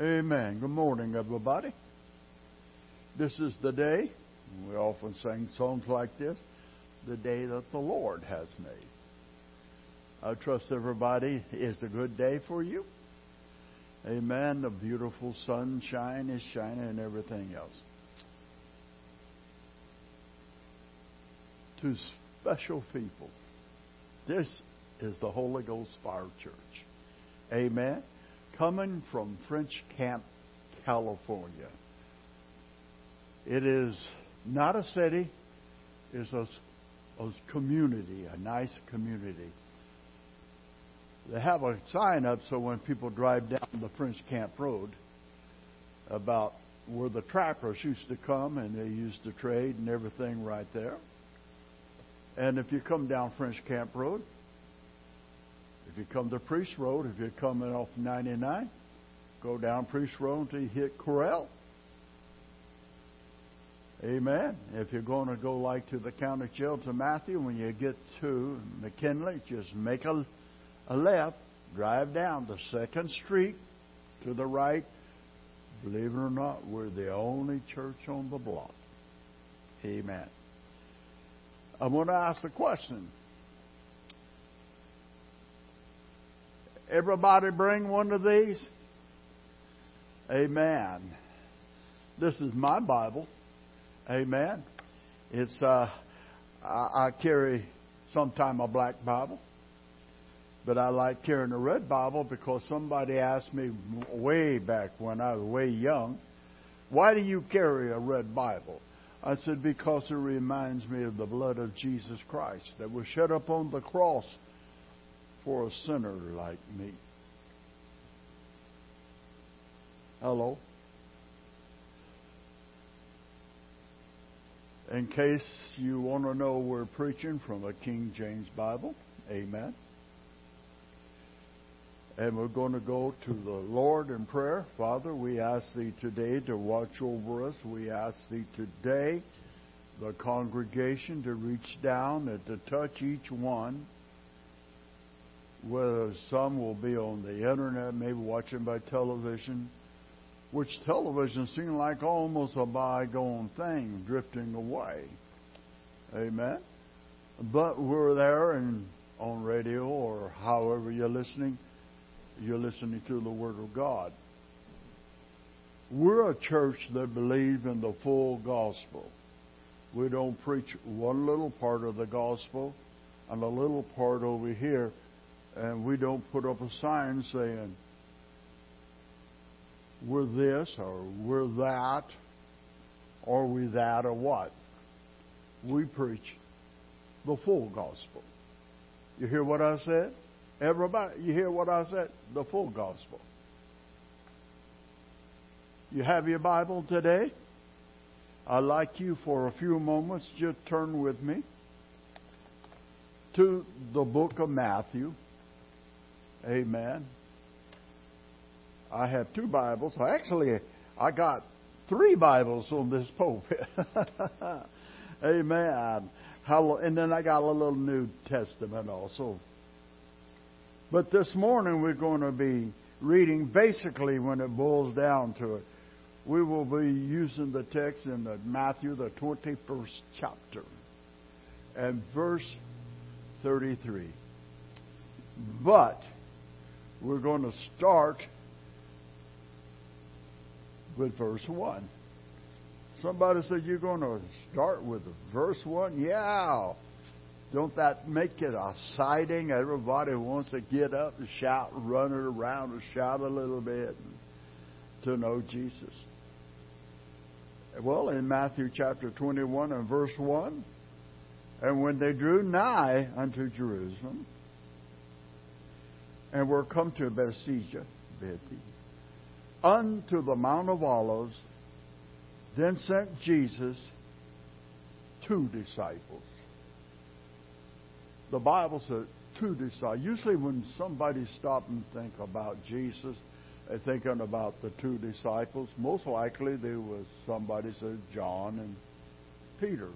Amen. Good morning, everybody. This is the day, we often sing songs like this, the day that the Lord has made. I trust everybody is a good day for you. Amen. The beautiful sunshine is shining and everything else. To special people, this is the Holy Ghost Fire Church. Amen coming from French Camp, California. It is not a city, it's a, a community, a nice community. They have a sign up so when people drive down the French Camp Road about where the trappers used to come and they used to trade and everything right there. And if you come down French Camp Road, if you come to Priest Road, if you're coming off 99, go down Priest Road until you hit Corral. Amen. If you're going to go like to the county jail to Matthew, when you get to McKinley, just make a, a left, drive down the second street to the right. Believe it or not, we're the only church on the block. Amen. I want to ask the question Everybody bring one of these? Amen. This is my Bible. Amen. It's uh, I, I carry sometime a black Bible, but I like carrying a red Bible because somebody asked me way back when I was way young, "Why do you carry a red Bible?" I said because it reminds me of the blood of Jesus Christ that was shed upon the cross for a sinner like me. Hello? In case you want to know, we're preaching from a King James Bible. Amen. And we're going to go to the Lord in prayer. Father, we ask Thee today to watch over us. We ask Thee today, the congregation, to reach down and to touch each one whether some will be on the internet, maybe watching by television, which television seems like almost a bygone thing, drifting away. Amen. But we're there and on radio or however you're listening, you're listening to the Word of God. We're a church that believes in the full gospel. We don't preach one little part of the gospel and a little part over here and we don't put up a sign saying, we're this or we're that or we that or what. We preach the full gospel. You hear what I said? Everybody, you hear what I said? The full gospel. You have your Bible today? I'd like you for a few moments just turn with me to the book of Matthew. Amen. I have two Bibles. Actually, I got three Bibles on this pulpit. Amen. And then I got a little New Testament also. But this morning we're going to be reading basically when it boils down to it. We will be using the text in the Matthew, the 21st chapter, and verse 33. But we're going to start with verse 1. Somebody said, You're going to start with verse 1? Yeah. Don't that make it exciting? Everybody wants to get up and shout, run it around, and shout a little bit to know Jesus. Well, in Matthew chapter 21 and verse 1, and when they drew nigh unto Jerusalem, and were come to Bethsaida, unto the Mount of Olives, then sent Jesus two disciples. The Bible said two disciples. Usually, when somebody stop and think about Jesus, they're thinking about the two disciples. Most likely, there was somebody said John and Peter,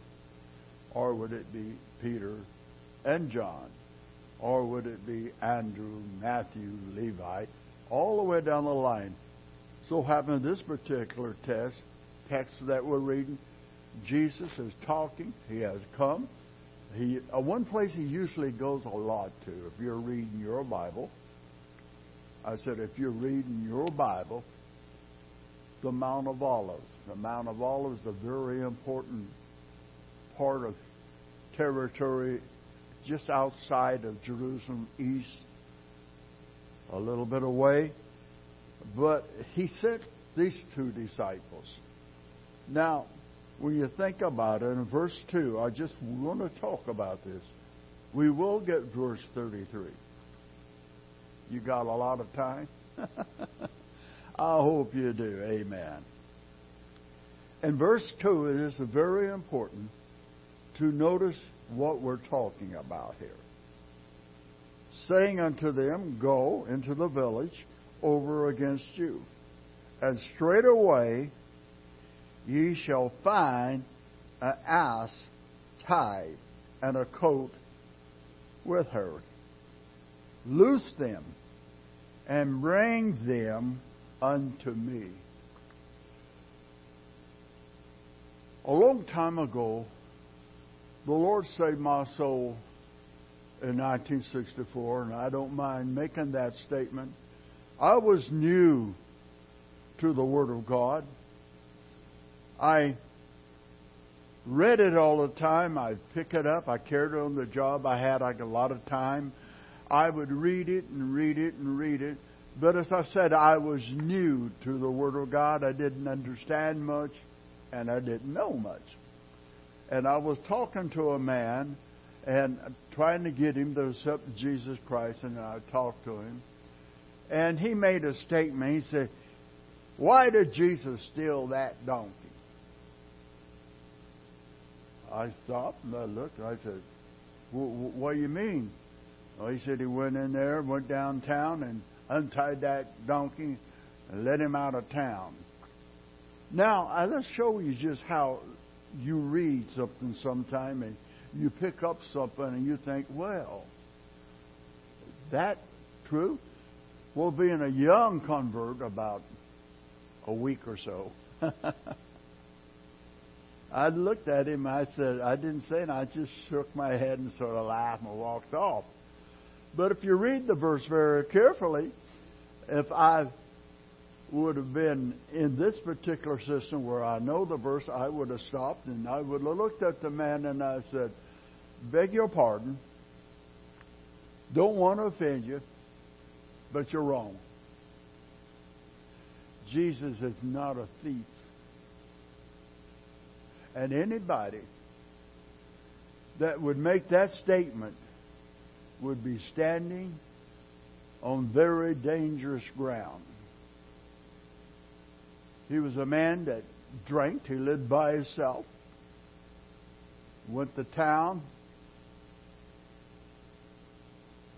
or would it be Peter and John? Or would it be Andrew, Matthew, Levi, all the way down the line? So happened this particular test, text that we're reading, Jesus is talking. He has come. He uh, one place he usually goes a lot to. If you're reading your Bible, I said if you're reading your Bible, the Mount of Olives. The Mount of Olives is a very important part of territory just outside of Jerusalem, east, a little bit away. But he sent these two disciples. Now, when you think about it, in verse 2, I just want to talk about this. We will get verse 33. You got a lot of time? I hope you do. Amen. In verse 2, it is very important to notice what we're talking about here. Saying unto them, Go into the village over against you, and straightway ye shall find an ass tied and a coat with her. Loose them and bring them unto me. A long time ago, the Lord saved my soul in 1964, and I don't mind making that statement. I was new to the Word of God. I read it all the time. I'd pick it up. I carried it on the job. I had like a lot of time. I would read it and read it and read it. But as I said, I was new to the Word of God. I didn't understand much, and I didn't know much. And I was talking to a man and trying to get him to accept Jesus Christ, and I talked to him. And he made a statement. He said, Why did Jesus steal that donkey? I stopped and I looked. And I said, What do you mean? Well, he said he went in there, went downtown, and untied that donkey and let him out of town. Now, let's show you just how you read something sometime and you pick up something and you think, well, that true? Well, being a young convert, about a week or so, I looked at him. I said, I didn't say it. I just shook my head and sort of laughed and walked off. But if you read the verse very carefully, if I would have been in this particular system where I know the verse, I would have stopped and I would have looked at the man and I said, Beg your pardon. Don't want to offend you, but you're wrong. Jesus is not a thief. And anybody that would make that statement would be standing on very dangerous ground. He was a man that drank, he lived by himself, went to town,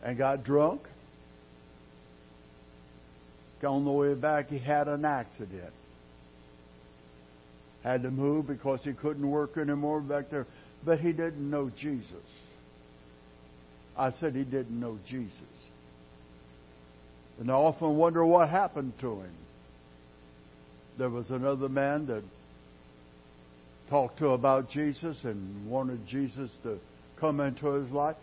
and got drunk. On the way back, he had an accident. Had to move because he couldn't work anymore back there. But he didn't know Jesus. I said he didn't know Jesus. And I often wonder what happened to him. There was another man that talked to about Jesus and wanted Jesus to come into his life.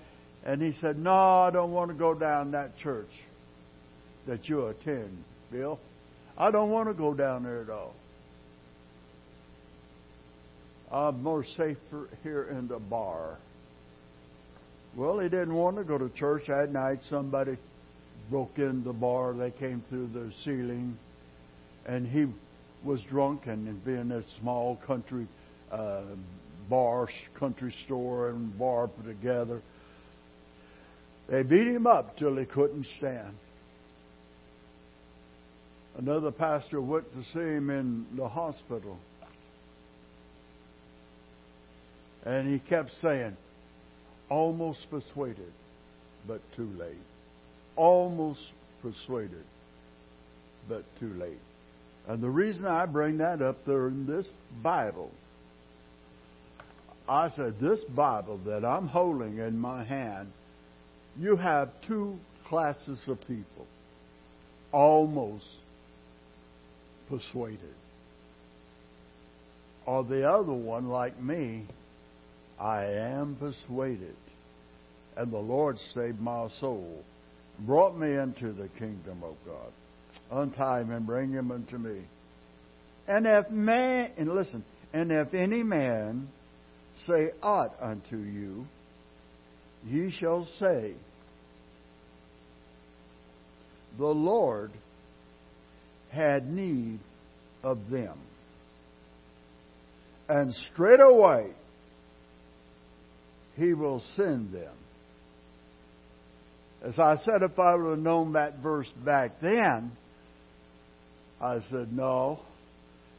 And he said, No, I don't want to go down that church that you attend, Bill. I don't want to go down there at all. I'm more safer here in the bar. Well, he didn't want to go to church that night. Somebody broke in the bar. They came through the ceiling, and he was drunk and being a small country uh, bar, country store, and bar together. They beat him up till he couldn't stand. Another pastor went to see him in the hospital. And he kept saying, almost persuaded, but too late. Almost persuaded, but too late. And the reason I bring that up there in this Bible, I said, this Bible that I'm holding in my hand, you have two classes of people. Almost persuaded. Or the other one, like me, I am persuaded. And the Lord saved my soul, brought me into the kingdom of God. Untie him and bring him unto me. And if man, and listen, and if any man say aught unto you, ye shall say, The Lord had need of them. And straightway he will send them. As I said, if I would have known that verse back then, I said, no,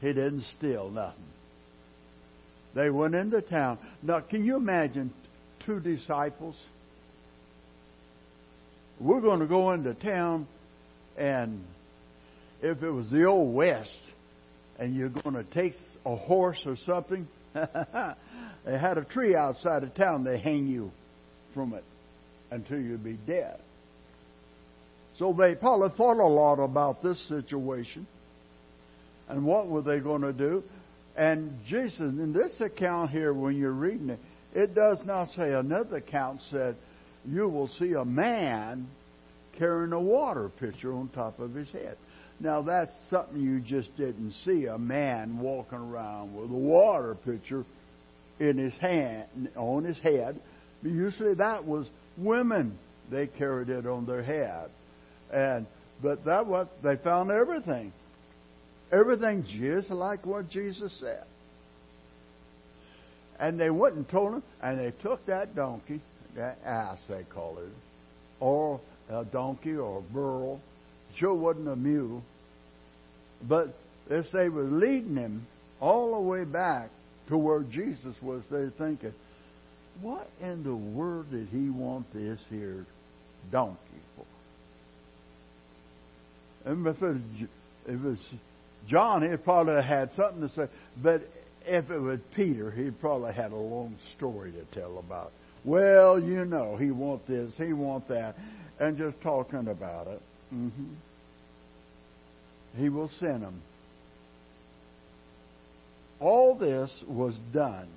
he didn't steal nothing. They went into town. Now, can you imagine two disciples? We're going to go into town, and if it was the old West, and you're going to take a horse or something, they had a tree outside of town. They hang you from it until you be dead. So they probably thought a lot about this situation and what were they going to do. And Jesus, in this account here, when you're reading it, it does not say another account said you will see a man carrying a water pitcher on top of his head. Now that's something you just didn't see a man walking around with a water pitcher in his hand on his head. Usually that was women. They carried it on their head. And but that what they found everything. Everything just like what Jesus said. And they went and told him, and they took that donkey, that ass they call it, or a donkey or a burro. Sure wasn't a mule. But as they were leading him all the way back to where Jesus was, they're thinking, what in the world did he want this here donkey for? And if it was John, he'd probably had something to say. But if it was Peter, he probably had a long story to tell about. Well, you know, he want this, he want that, and just talking about it. Mm-hmm. He will send them. All this was done.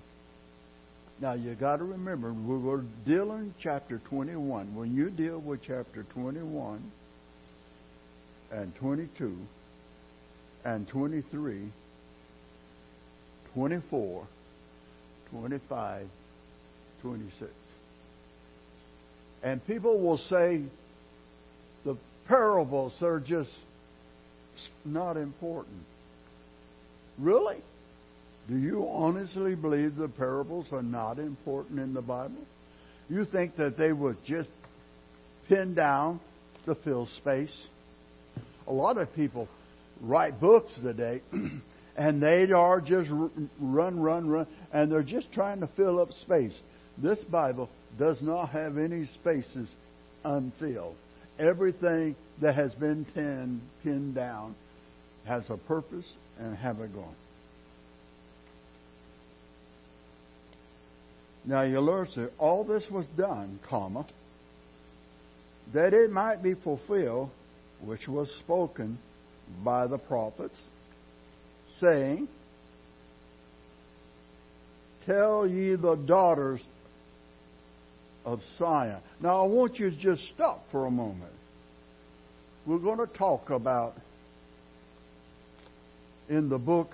Now you got to remember, we were dealing chapter 21. When you deal with chapter 21 and 22 and 23, 24, 25, 26. And people will say the parables are just not important. Really? Do you honestly believe the parables are not important in the Bible? You think that they were just pinned down to fill space? A lot of people write books today and they are just run, run, run, and they're just trying to fill up space. This Bible does not have any spaces unfilled. Everything that has been pinned, pinned down has a purpose and have a goal. Now you learn to all this was done, comma, that it might be fulfilled, which was spoken by the prophets, saying, Tell ye the daughters of Zion. Now I want you to just stop for a moment. We're going to talk about in the book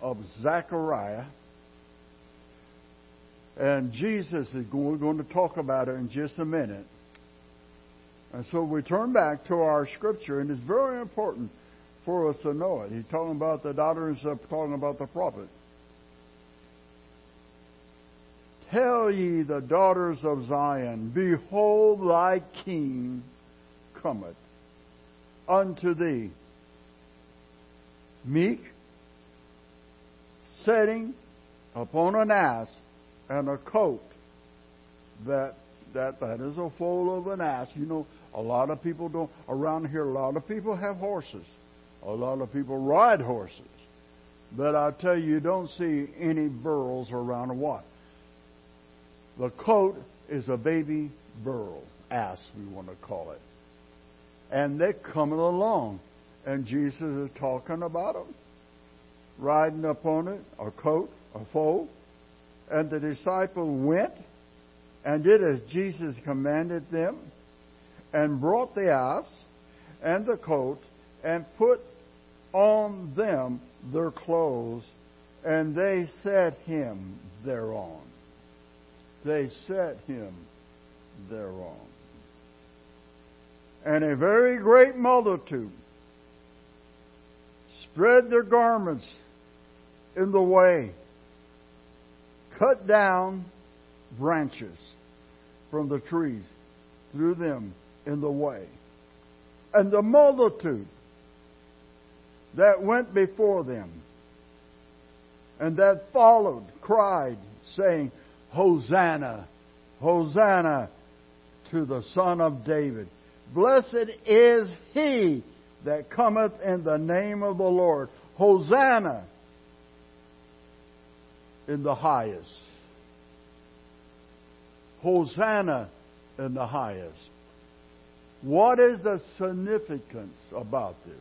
of Zechariah. And Jesus is going, we're going to talk about it in just a minute. And so we turn back to our scripture, and it's very important for us to know it. He's talking about the daughters of talking about the prophet. Tell ye the daughters of Zion, Behold thy king cometh unto thee meek, sitting upon an ass and a coat that that that is a foal of an ass. You know, a lot of people don't around here. A lot of people have horses. A lot of people ride horses. But I tell you, you don't see any burros around a what? The coat is a baby burro, ass we want to call it. And they're coming along And Jesus is talking about them, riding upon it, a coat, a foal. And the disciple went and did as Jesus commanded them, and brought the ass and the coat, and put on them their clothes, and they set him thereon. They set him thereon. And a very great multitude spread their garments in the way, cut down branches from the trees, threw them in the way. And the multitude that went before them and that followed cried, saying, Hosanna, Hosanna to the Son of David. Blessed is he that cometh in the name of the Lord. Hosanna in the highest. Hosanna in the highest. What is the significance about this?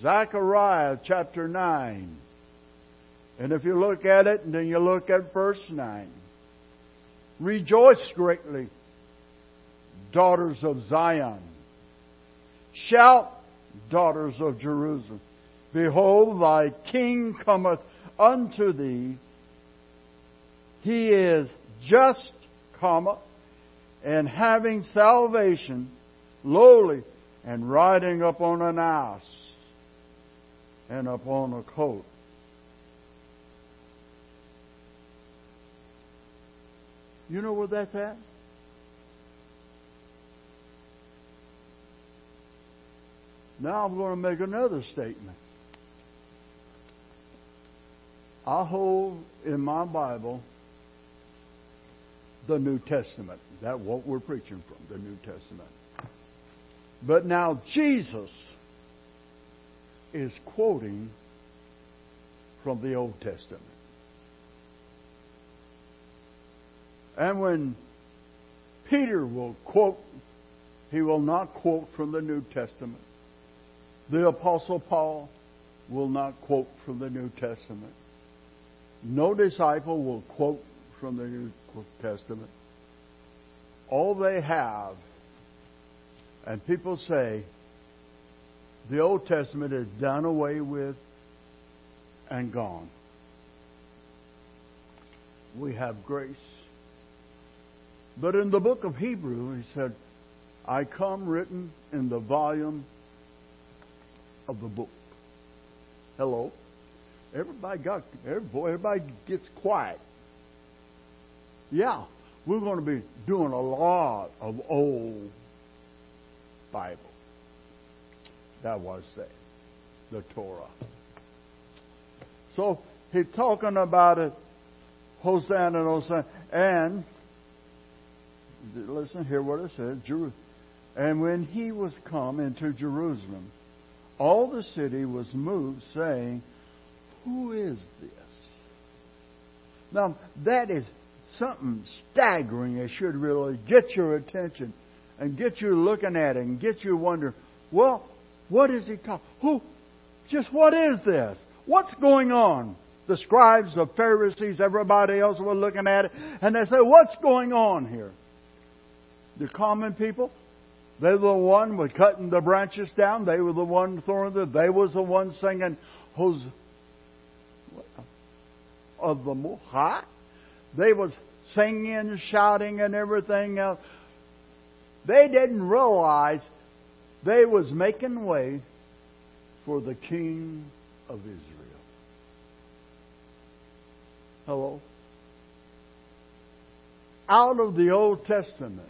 Zechariah chapter 9. And if you look at it and then you look at verse 9. Rejoice greatly, daughters of Zion. Shout, daughters of Jerusalem. Behold, thy king cometh unto thee. He is just, comma, and having salvation, lowly, and riding upon an ass and upon a coat. You know where that's at? Now I'm going to make another statement. I hold in my Bible the New Testament. That's what we're preaching from, the New Testament. But now Jesus is quoting from the Old Testament. And when Peter will quote, he will not quote from the New Testament. The Apostle Paul will not quote from the New Testament. No disciple will quote from the New Testament. All they have, and people say, the Old Testament is done away with and gone. We have grace. But in the book of Hebrew, he said, I come written in the volume of the book. Hello? Everybody got, everybody gets quiet. Yeah, we're going to be doing a lot of old Bible. That was the, the Torah. So he's talking about it, Hosanna Hosanna. And listen, hear what it says. And when he was come into Jerusalem, all the city was moved, saying, Who is this? Now, that is something staggering It should really get your attention and get you looking at it and get you wondering, well, what is he talking? Who? Just what is this? What's going on? The scribes, the Pharisees, everybody else were looking at it, and they say, "What's going on here?" The common people, they were the one with cutting the branches down. They were the one throwing the. They was the one singing, "Hos." Of the Mohai. They was singing, shouting, and everything else. They didn't realize they was making way for the King of Israel. Hello? Out of the Old Testament.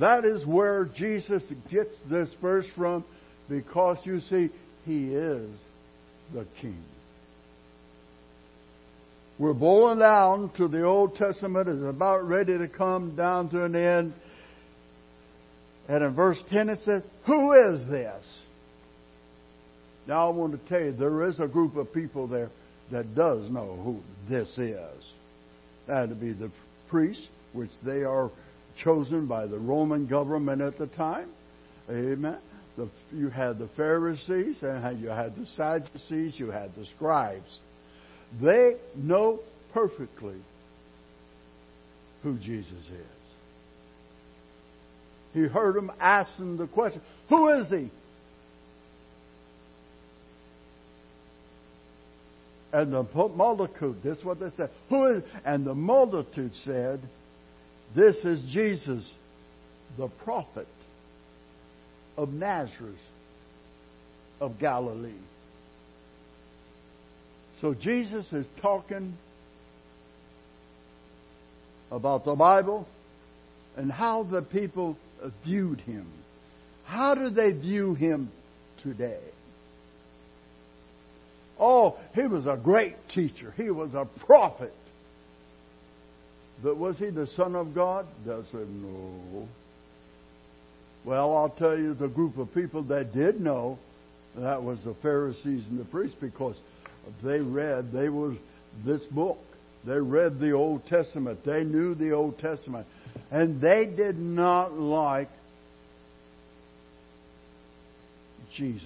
That is where Jesus gets this verse from because you see, He is the King. We're boiling down to the Old Testament. It's about ready to come down to an end. And in verse 10 it says, Who is this? Now I want to tell you, there is a group of people there that does know who this is. That would be the priests, which they are chosen by the Roman government at the time. Amen. the, you had the Pharisees, and you had the Sadducees, you had the scribes. They know perfectly who Jesus is. He heard them asking the question, Who is he? And the multitude, this is what they said. Who is and the multitude said, This is Jesus, the prophet of Nazareth of Galilee. So Jesus is talking about the Bible and how the people Uh, viewed him. How do they view him today? Oh, he was a great teacher. He was a prophet. But was he the Son of God? Said no. Well, I'll tell you the group of people that did know, that was the Pharisees and the priests because they read, they was this book. They read the Old Testament. They knew the Old Testament. And they did not like Jesus.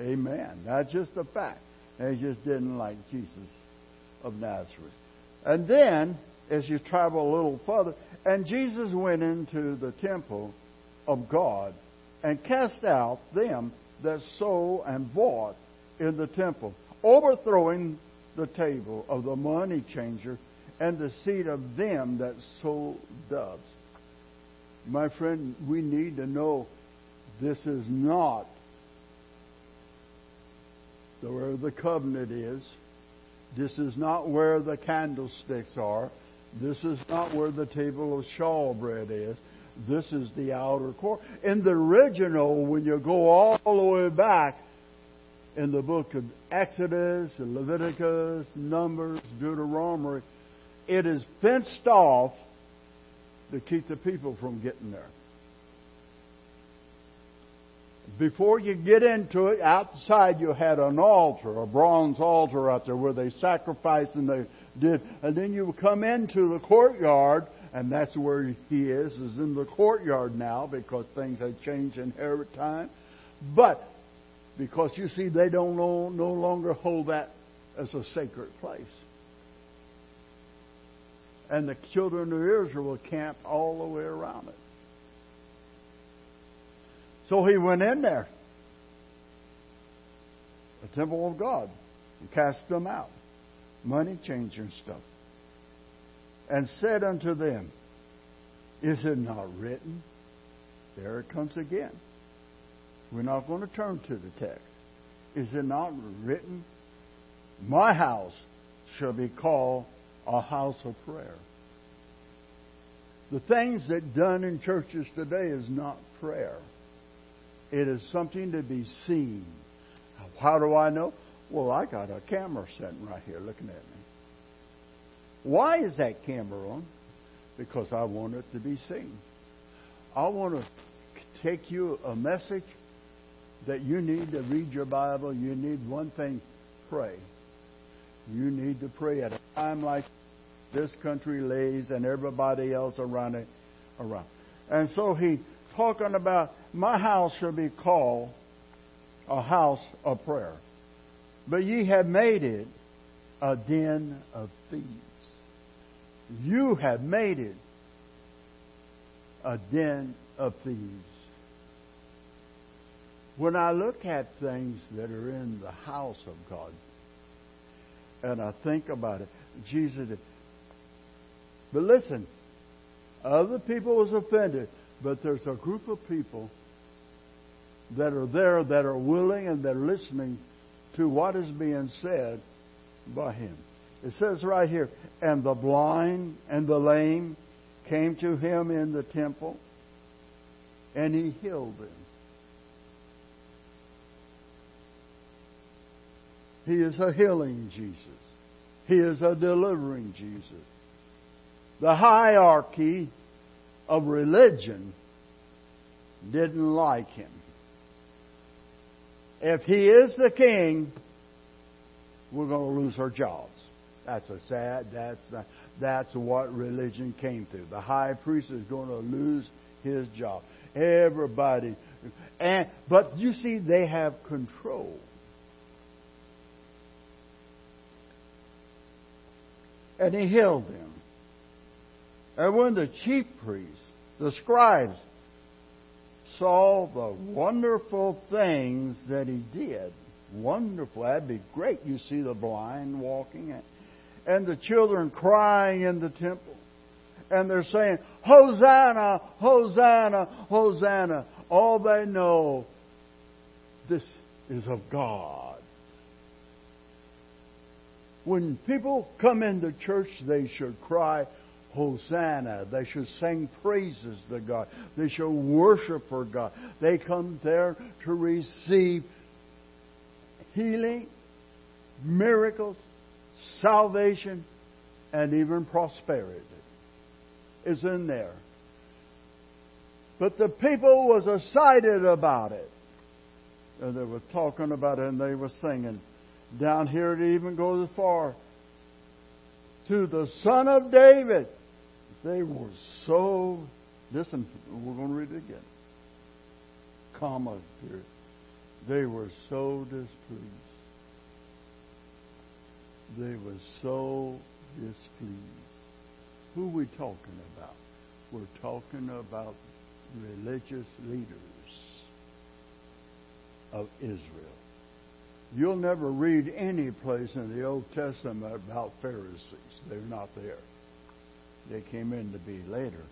Amen. That's just a fact. They just didn't like Jesus of Nazareth. And then, as you travel a little further, and Jesus went into the temple of God and cast out them that sold and bought in the temple, overthrowing the table of the money changer and the seat of them that sold doves. My friend, we need to know this is not where the covenant is. This is not where the candlesticks are. This is not where the table of shewbread is. This is the outer court. In the original, when you go all the way back in the book of Exodus, Leviticus, Numbers, Deuteronomy, it is fenced off to keep the people from getting there. Before you get into it, outside you had an altar, a bronze altar out there where they sacrificed and they did. And then you come into the courtyard, and that's where he is, is in the courtyard now because things have changed in Herod time. But because you see, they don't no, no longer hold that as a sacred place. And the children of Israel camp all the way around it. So he went in there, the temple of God, and cast them out, money changing stuff, and said unto them, Is it not written? There it comes again. We're not going to turn to the text. Is it not written? My house shall be called a house of prayer. The things that done in churches today is not prayer. It is something to be seen. How do I know? Well, I got a camera sitting right here looking at me. Why is that camera on? Because I want it to be seen. I want to take you a message that you need to read your Bible. You need one thing pray. You need to pray at a time like this country lays and everybody else around it around. And so he talking about my house shall be called a house of prayer. But ye have made it a den of thieves. You have made it a den of thieves. When I look at things that are in the house of God, and I think about it, Jesus did. But listen, other people was offended. But there's a group of people that are there that are willing and they're listening to what is being said by him. It says right here, and the blind and the lame came to him in the temple, and he healed them. He is a healing Jesus. He is a delivering Jesus. The hierarchy of religion didn't like him. If he is the king, we're going to lose our jobs. That's a sad, that's, that's what religion came to. The high priest is going to lose his job. Everybody. And, but you see, they have control. And he healed them. And when the chief priests, the scribes, saw the wonderful things that he did, wonderful, that'd be great. You see the blind walking and the children crying in the temple. And they're saying, Hosanna, Hosanna, Hosanna. All they know, this is of God. When people come into church, they should cry, Hosanna. They should sing praises to God. They should worship for God. They come there to receive healing, miracles, salvation, and even prosperity is in there. But the people was excited about it. And they were talking about it and they were singing. Down here it even goes as far. To the Son of David. They were so listen, we're going to read it again. Comma here. They were so displeased. They were so displeased. Who we talking about? We're talking about religious leaders of Israel. You'll never read any place in the Old Testament about Pharisees. They're not there. They came in to be later.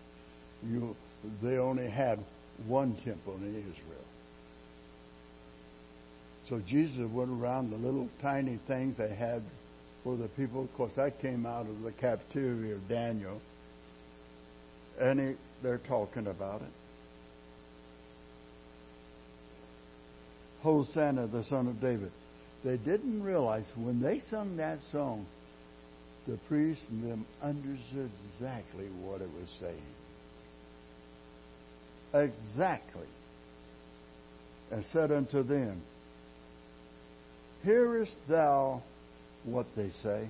You, they only had one temple in Israel. So Jesus went around the little tiny things they had for the people. Of course, that came out of the captivity of Daniel. And he, they're talking about it. Hosanna, the son of David. They didn't realize when they sung that song, the priest and them understood exactly what it was saying. Exactly. And said unto them, Hearest thou what they say?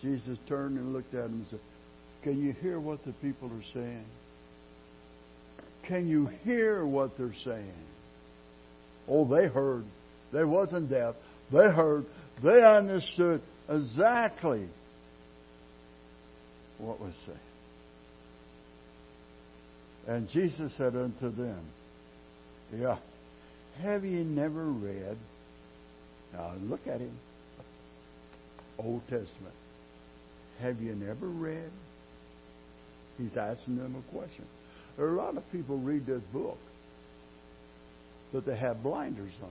Jesus turned and looked at them and said, Can you hear what the people are saying? Can you hear what they're saying? Oh, they heard. They wasn't deaf. They heard. They understood exactly what was said. And Jesus said unto them, Yeah, have ye never read? Now look at him. Old Testament. Have you never read? He's asking them a question. There are a lot of people read this book, but they have blinders on.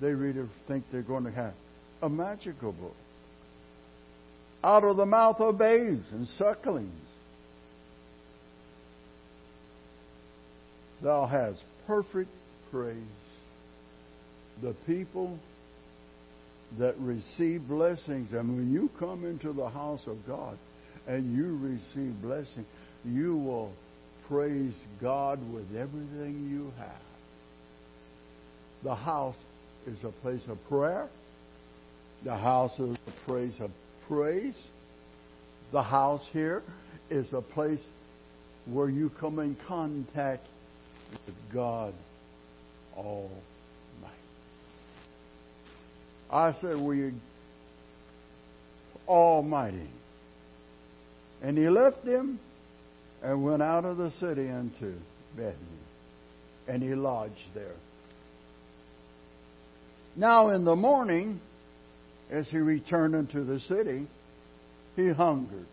They read it, think they're going to have a magical book. Out of the mouth of babes and sucklings. Thou hast perfect praise. The people that receive blessings. And when you come into the house of God and you receive blessing, you will praise God with everything you have. The house is a place of prayer. The house is a place of praise. The house here is a place where you come in contact with God Almighty. I said, We Almighty. And he left them and went out of the city into Bethany. And he lodged there. Now in the morning, as he returned into the city, he hungered.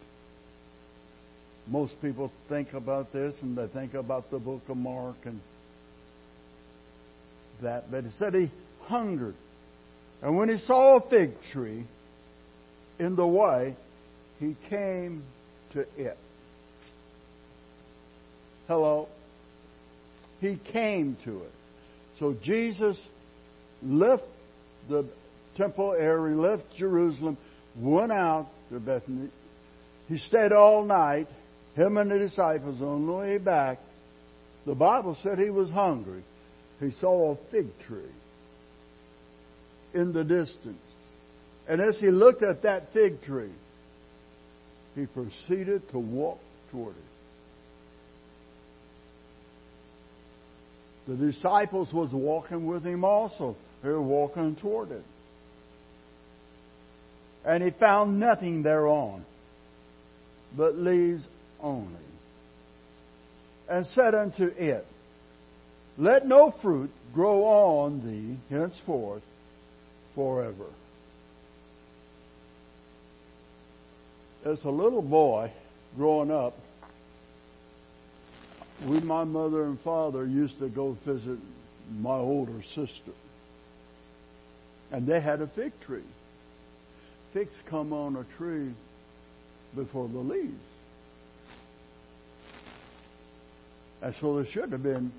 Most people think about this and they think about the book of Mark and that, but he said he hungered. And when he saw a fig tree in the way, he came to it. Hello? He came to it. So Jesus left the temple area, left Jerusalem, went out to Bethany. He stayed all night, him and the disciples on the way back. The Bible said he was hungry. He saw a fig tree in the distance. And as he looked at that fig tree, he proceeded to walk toward it. The disciples was walking with him also. They were walking toward it. And he found nothing thereon, but leaves only. And said unto it, Let no fruit grow on thee henceforth forever. As a little boy growing up, we, my mother and father, used to go visit my older sister. And they had a fig tree. Figs come on a tree before the leaves. And so there should have been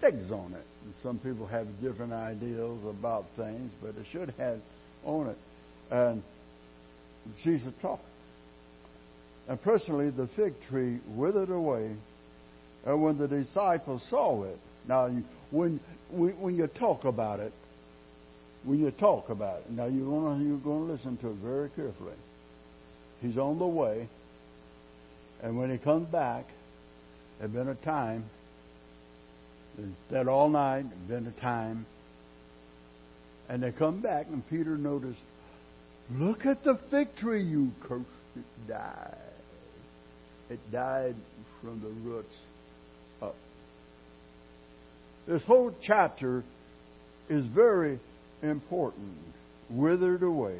figs on it. And some people have different ideas about things, but it should have on it. And Jesus talked. And presently the fig tree withered away and when the disciples saw it, now when when you talk about it, when you talk about it, now you're gonna you're gonna listen to it very carefully. He's on the way, and when he comes back, there's been a time. That all night, been a time. And they come back, and Peter noticed, look at the fig tree, you cursed. It died. It died from the roots up. This whole chapter is very important. Withered away.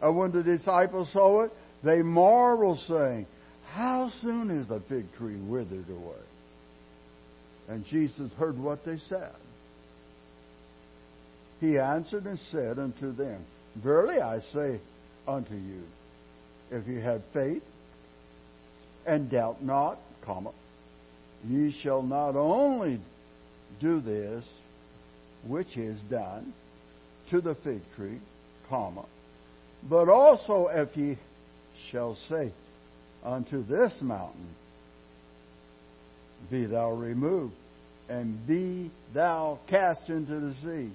And when the disciples saw it, they marveled, saying, How soon is the fig tree withered away? And Jesus heard what they said. He answered and said unto them, Verily I say unto you, if you have faith and doubt not, comma, ye shall not only do this which is done to the fig tree, comma, but also if ye shall say unto this mountain, Be thou removed, and be thou cast into the sea,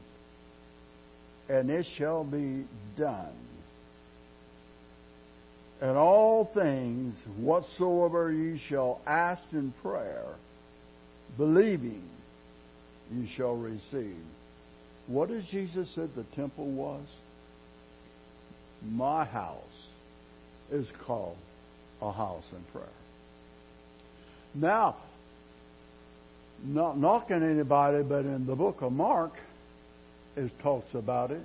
and it shall be done. And all things whatsoever ye shall ask in prayer, believing, ye shall receive. What did Jesus said the temple was? My house is called a house in prayer. Now, not knocking anybody, but in the book of Mark, it talks about it.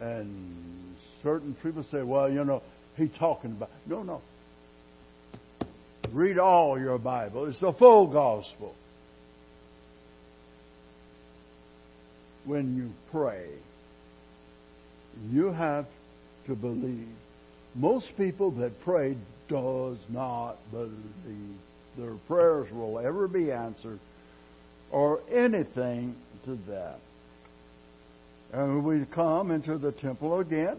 And certain people say, well, you know, he talking about. No, no. Read all your Bible. It's the full gospel. When you pray, you have to believe. Most people that pray does not believe their prayers will ever be answered or anything to that. And when we come into the temple again,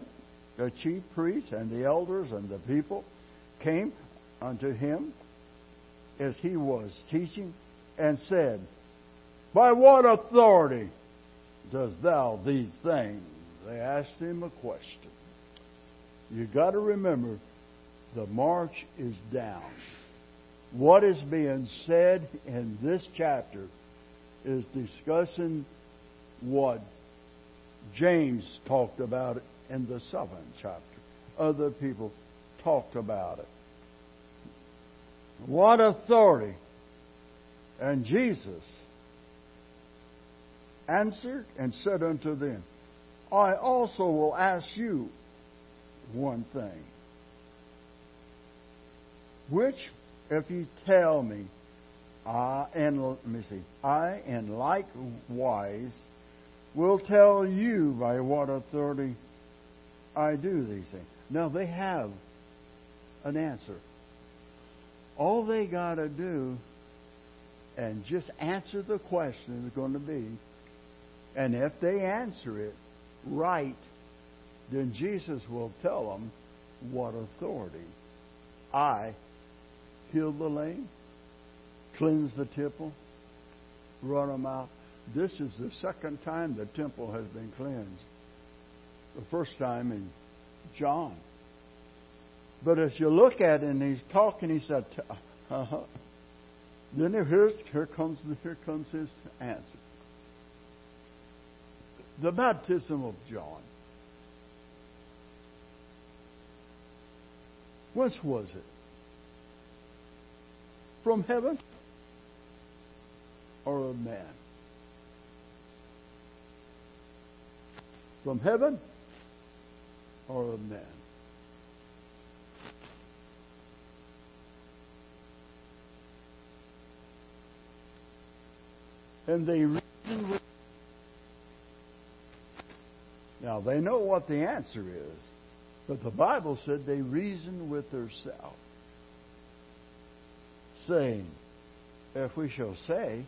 the chief priests and the elders and the people came unto him as he was teaching and said, By what authority dost thou these things? They asked him a question. You got to remember, the march is down. What is being said in this chapter is discussing what James talked about in the seventh chapter. Other people talked about it. What authority? And Jesus answered and said unto them, I also will ask you one thing. Which, if you tell me, I and let me see, I in like wise will tell you by what authority I do these things. Now they have an answer. All they got to do and just answer the question is going to be, and if they answer it right, then Jesus will tell them what authority. I healed the lame, cleansed the temple, run them out. This is the second time the temple has been cleansed the first time in John. But as you look at it and he's talking, he said, uh-huh. Then here, comes here comes his answer. The baptism of John. Whence was it? From heaven or of man? From heaven or of man? And they reason with. Now, they know what the answer is, but the Bible said they reasoned with themselves, saying, If we shall say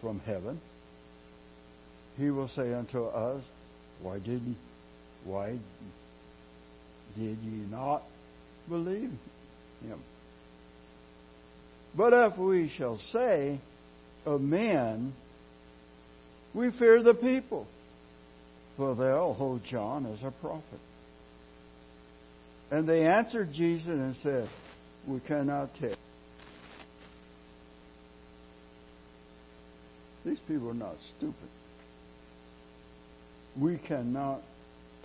from heaven, he will say unto us, Why did why did ye not believe him? But if we shall say of men, we fear the people, for they'll hold John as a prophet. And they answered Jesus and said, We cannot tell. These people are not stupid. We cannot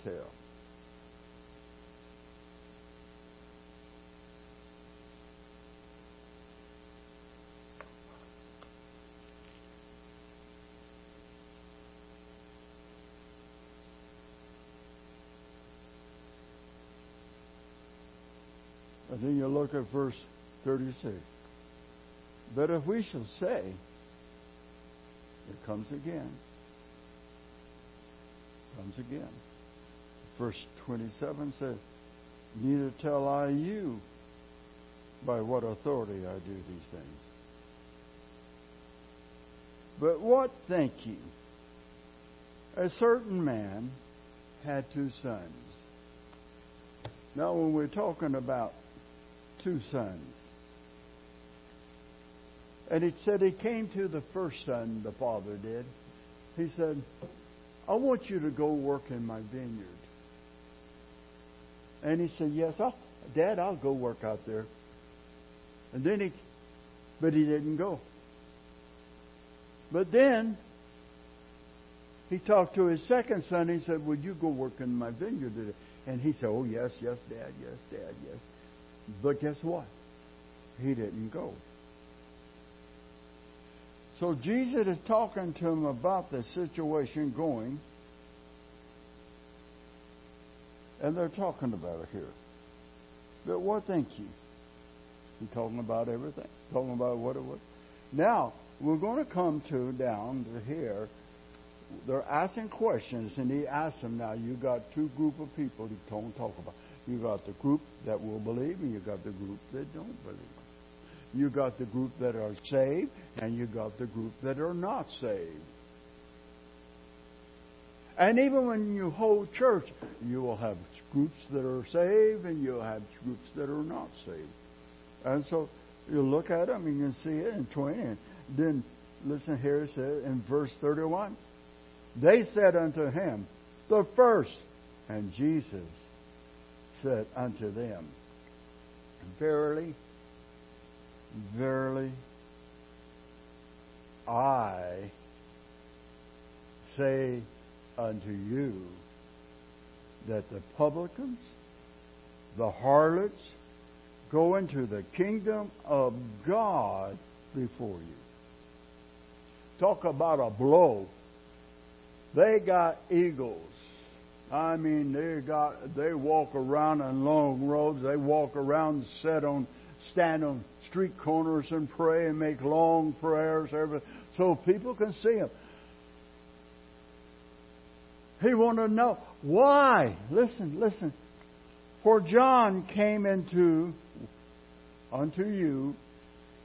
tell. And then you look at verse 36. But if we shall say, it comes again. Comes again. Verse 27 says, Neither tell I you by what authority I do these things. But what think you? A certain man had two sons. Now, when we're talking about two sons. And it said he came to the first son, the father did. He said, I want you to go work in my vineyard. And he said, Yes, I'll, Dad, I'll go work out there. And then he, but he didn't go. But then he talked to his second son. He said, Would you go work in my vineyard today? And he said, Oh, yes, yes, Dad, yes, Dad, yes. But guess what? He didn't go. So Jesus is talking to him about the situation going, and they're talking about it here. But what think you? He's talking about everything, talking about what it was. Now we're going to come to down to here. They're asking questions, and he asks them. Now you got two group of people don't talk about. You got the group that will believe, and you got the group that don't believe. You got the group that are saved, and you got the group that are not saved. And even when you hold church, you will have groups that are saved, and you'll have groups that are not saved. And so you look at them, and you can see it in 20. And then listen here, it says in verse 31 They said unto him, The first, and Jesus said unto them, Verily, verily, I say unto you that the publicans, the harlots, go into the kingdom of God before you. Talk about a blow. They got eagles I mean, they got they walk around on long roads. They walk around, sit on, stand on street corners and pray and make long prayers, everything, so people can see them. He wanted to know why. Listen, listen. For John came into unto you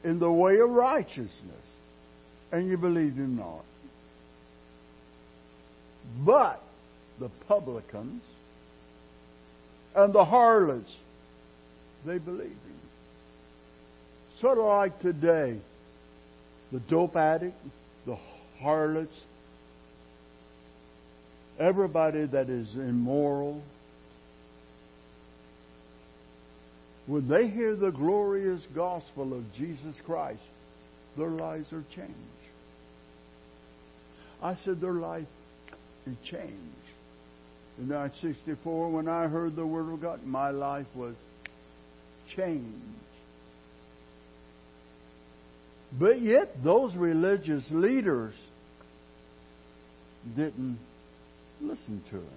in the way of righteousness, and you believed him not. But the publicans, and the harlots. They believe him. Sort of like today, the dope addict, the harlots, everybody that is immoral. When they hear the glorious gospel of Jesus Christ, their lives are changed. I said their life is changed. In 1964, when I heard the Word of God, my life was changed. But yet, those religious leaders didn't listen to him.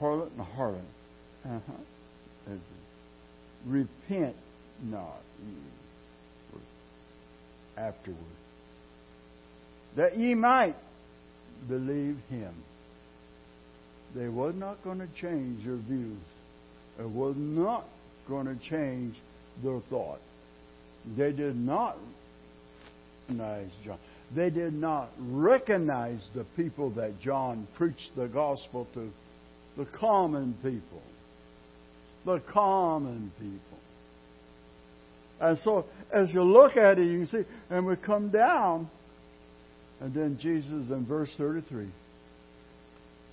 Harlot and harlot. Uh-huh. Repent not afterward, that ye might believe him. They was not going to change their views. It was not going to change their thought. They did not recognize John. They did not recognize the people that John preached the gospel to, the common people. The common people. And so, as you look at it, you see, and we come down, and then Jesus in verse 33.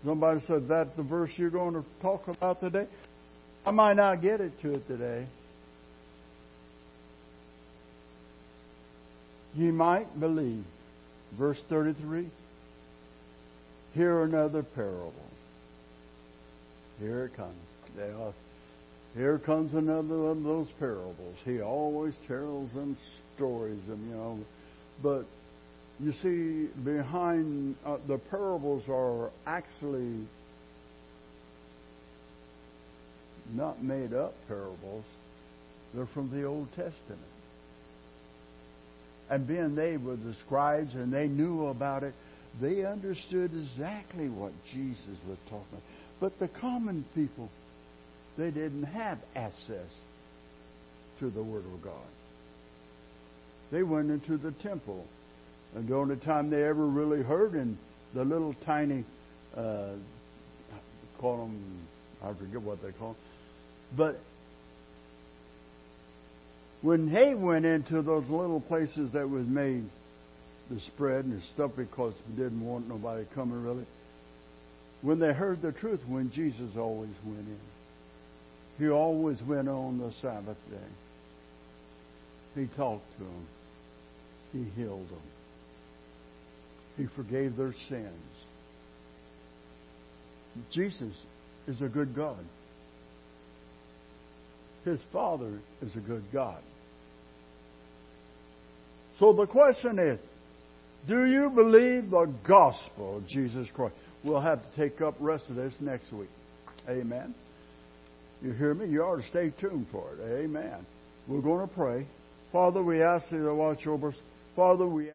Somebody said, That's the verse you're going to talk about today? I might not get it to it today. Ye might believe. Verse 33. Hear another parable. Here it comes. Here comes another one of those parables. He always tells them stories, and you know, but you see, behind uh, the parables are actually not made up parables. They're from the Old Testament. And being they were the scribes and they knew about it, they understood exactly what Jesus was talking about. But the common people, they didn't have access to the Word of God. They went into the temple. And the only time they ever really heard in the little tiny, uh, call them, I forget what they call them, but when they went into those little places that was made to spread and stuff because they didn't want nobody coming really, when they heard the truth, when Jesus always went in, he always went on the Sabbath day. He talked to them. He healed them. He forgave their sins. Jesus is a good God. His Father is a good God. So the question is, do you believe the gospel of Jesus Christ? We'll have to take up rest of this next week. Amen. You hear me? You ought to stay tuned for it. Amen. We're going to pray. Father, we ask you to watch over us. Father, we